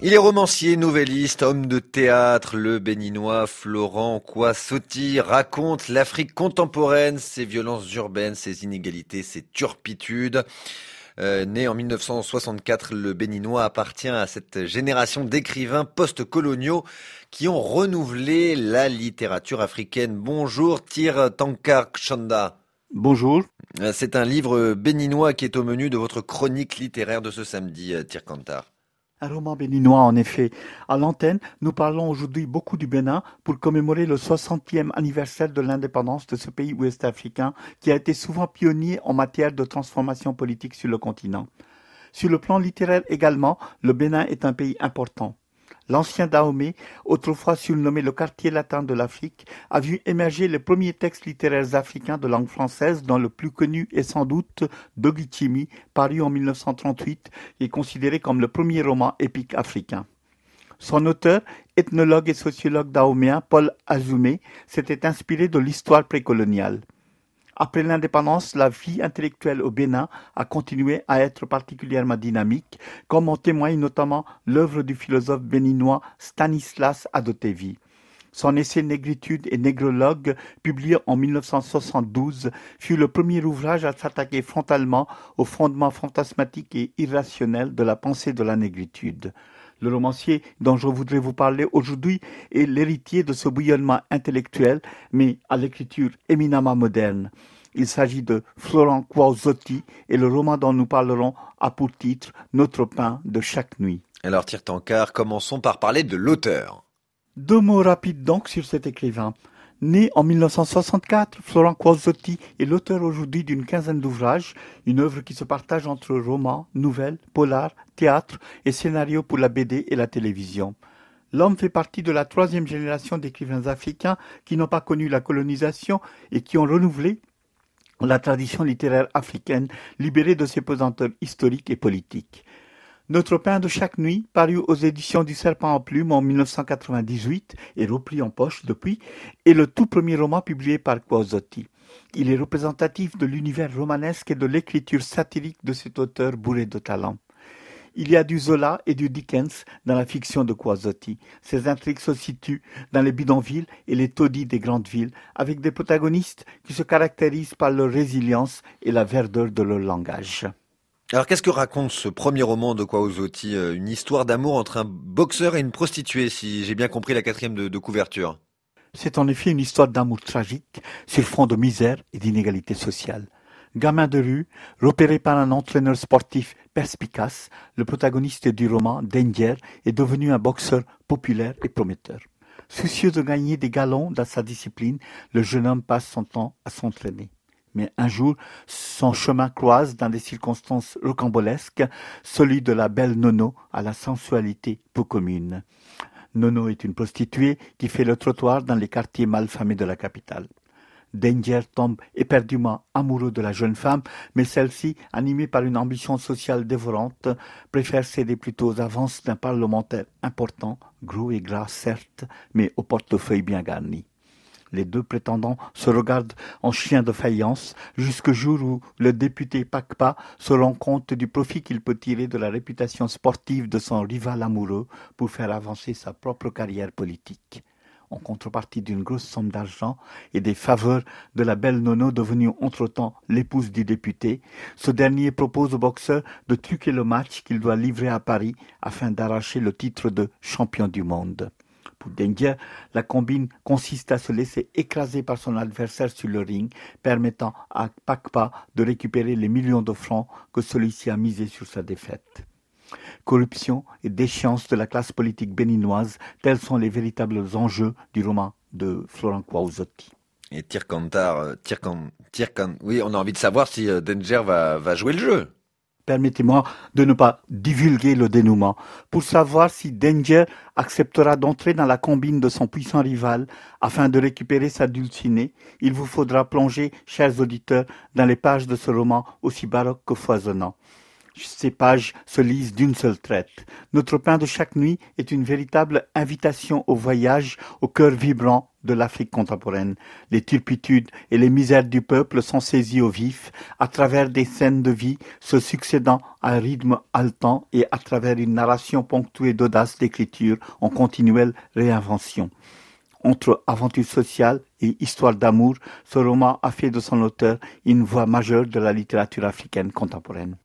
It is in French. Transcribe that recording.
Il est romancier, nouvelliste, homme de théâtre. Le béninois Florent Kouassotti raconte l'Afrique contemporaine, ses violences urbaines, ses inégalités, ses turpitudes. Euh, né en 1964, le béninois appartient à cette génération d'écrivains post-coloniaux qui ont renouvelé la littérature africaine. Bonjour Tir Tankar Chanda. Bonjour. Euh, c'est un livre béninois qui est au menu de votre chronique littéraire de ce samedi, euh, Tir Kantar. Un roman béninois, en effet. À l'antenne, nous parlons aujourd'hui beaucoup du Bénin pour commémorer le 60e anniversaire de l'indépendance de ce pays ouest-africain qui a été souvent pionnier en matière de transformation politique sur le continent. Sur le plan littéraire également, le Bénin est un pays important. L'ancien Dahomey, autrefois surnommé le quartier latin de l'Afrique, a vu émerger les premiers textes littéraires africains de langue française, dont le plus connu est sans doute Dogichimi, paru en 1938 et considéré comme le premier roman épique africain. Son auteur, ethnologue et sociologue dahoméen Paul Azoumé, s'était inspiré de l'histoire précoloniale. Après l'indépendance, la vie intellectuelle au Bénin a continué à être particulièrement dynamique, comme en témoigne notamment l'œuvre du philosophe béninois Stanislas Adotevi. Son essai Négritude et Négrologue, publié en 1972, fut le premier ouvrage à s'attaquer frontalement aux fondements fantasmatiques et irrationnels de la pensée de la négritude. Le romancier dont je voudrais vous parler aujourd'hui est l'héritier de ce bouillonnement intellectuel, mais à l'écriture éminemment moderne. Il s'agit de Florent Quauzotti et le roman dont nous parlerons a pour titre Notre pain de chaque nuit. Alors, Tirtankar, commençons par parler de l'auteur. Deux mots rapides donc sur cet écrivain. Né en 1964, Florent Quauzotti est l'auteur aujourd'hui d'une quinzaine d'ouvrages, une œuvre qui se partage entre romans, nouvelles, polars, théâtre et scénarios pour la BD et la télévision. L'homme fait partie de la troisième génération d'écrivains africains qui n'ont pas connu la colonisation et qui ont renouvelé la tradition littéraire africaine libérée de ses pesanteurs historiques et politiques. Notre pain de chaque nuit, paru aux éditions du Serpent en plume en 1998 et repris en poche depuis, est le tout premier roman publié par Quauzotti. Il est représentatif de l'univers romanesque et de l'écriture satirique de cet auteur bourré de talent. Il y a du Zola et du Dickens dans la fiction de Quauzotti. Ses intrigues se situent dans les bidonvilles et les taudis des grandes villes, avec des protagonistes qui se caractérisent par leur résilience et la verdeur de leur langage. Alors qu'est-ce que raconte ce premier roman de Quauzotti euh, Une histoire d'amour entre un boxeur et une prostituée, si j'ai bien compris la quatrième de, couverture? C'est en effet une histoire d'amour tragique sur fond de misère et d'inégalité sociale. Gamin de rue, repéré par un entraîneur sportif perspicace, le protagoniste du roman, Danger, est devenu un boxeur populaire et prometteur. Soucieux de gagner des galons dans sa discipline, le jeune homme passe son temps à s'entraîner. Mais un jour, son chemin croise dans des circonstances rocambolesques celui de la belle Nono à la sensualité peu commune. Nono est une prostituée qui fait le trottoir dans les quartiers malfamés de la capitale. Danger tombe éperdument amoureux de la jeune femme, mais celle-ci, animée par une ambition sociale dévorante, préfère céder plutôt aux avances d'un parlementaire important, gros et gras certes, mais au portefeuille bien garni. Les deux prétendants se regardent en chien de faïence jusqu'au jour où le député Pacpa se rend compte du profit qu'il peut tirer de la réputation sportive de son rival amoureux pour faire avancer sa propre carrière politique. En contrepartie d'une grosse somme d'argent et des faveurs de la belle Nono devenue entre-temps l'épouse du député, ce dernier propose au boxeur de truquer le match qu'il doit livrer à Paris afin d'arracher le titre de champion du monde. Pour Dengue, la combine consiste à se laisser écraser par son adversaire sur le ring, permettant à Pakpa de récupérer les millions de francs que celui-ci a misés sur sa défaite. Corruption et déchéance de la classe politique béninoise, tels sont les véritables enjeux du roman de Florent Quauzotti. Et Tirkantar, euh, Tirkan, Tirkan, oui, on a envie de savoir si euh, Danger va, va jouer le jeu. Permettez-moi de ne pas divulguer le dénouement. Pour savoir si Danger acceptera d'entrer dans la combine de son puissant rival afin de récupérer sa dulcinée, il vous faudra plonger, chers auditeurs, dans les pages de ce roman aussi baroque que foisonnant. Ces pages se lisent d'une seule traite. Notre pain de chaque nuit est une véritable invitation au voyage au cœur vibrant de l'Afrique contemporaine. Les turpitudes et les misères du peuple sont saisies au vif, à travers des scènes de vie se succédant à un rythme haletant et à travers une narration ponctuée d'audace d'écriture en continuelle réinvention. Entre aventure sociale et histoire d'amour, ce roman a fait de son auteur une voix majeure de la littérature africaine contemporaine.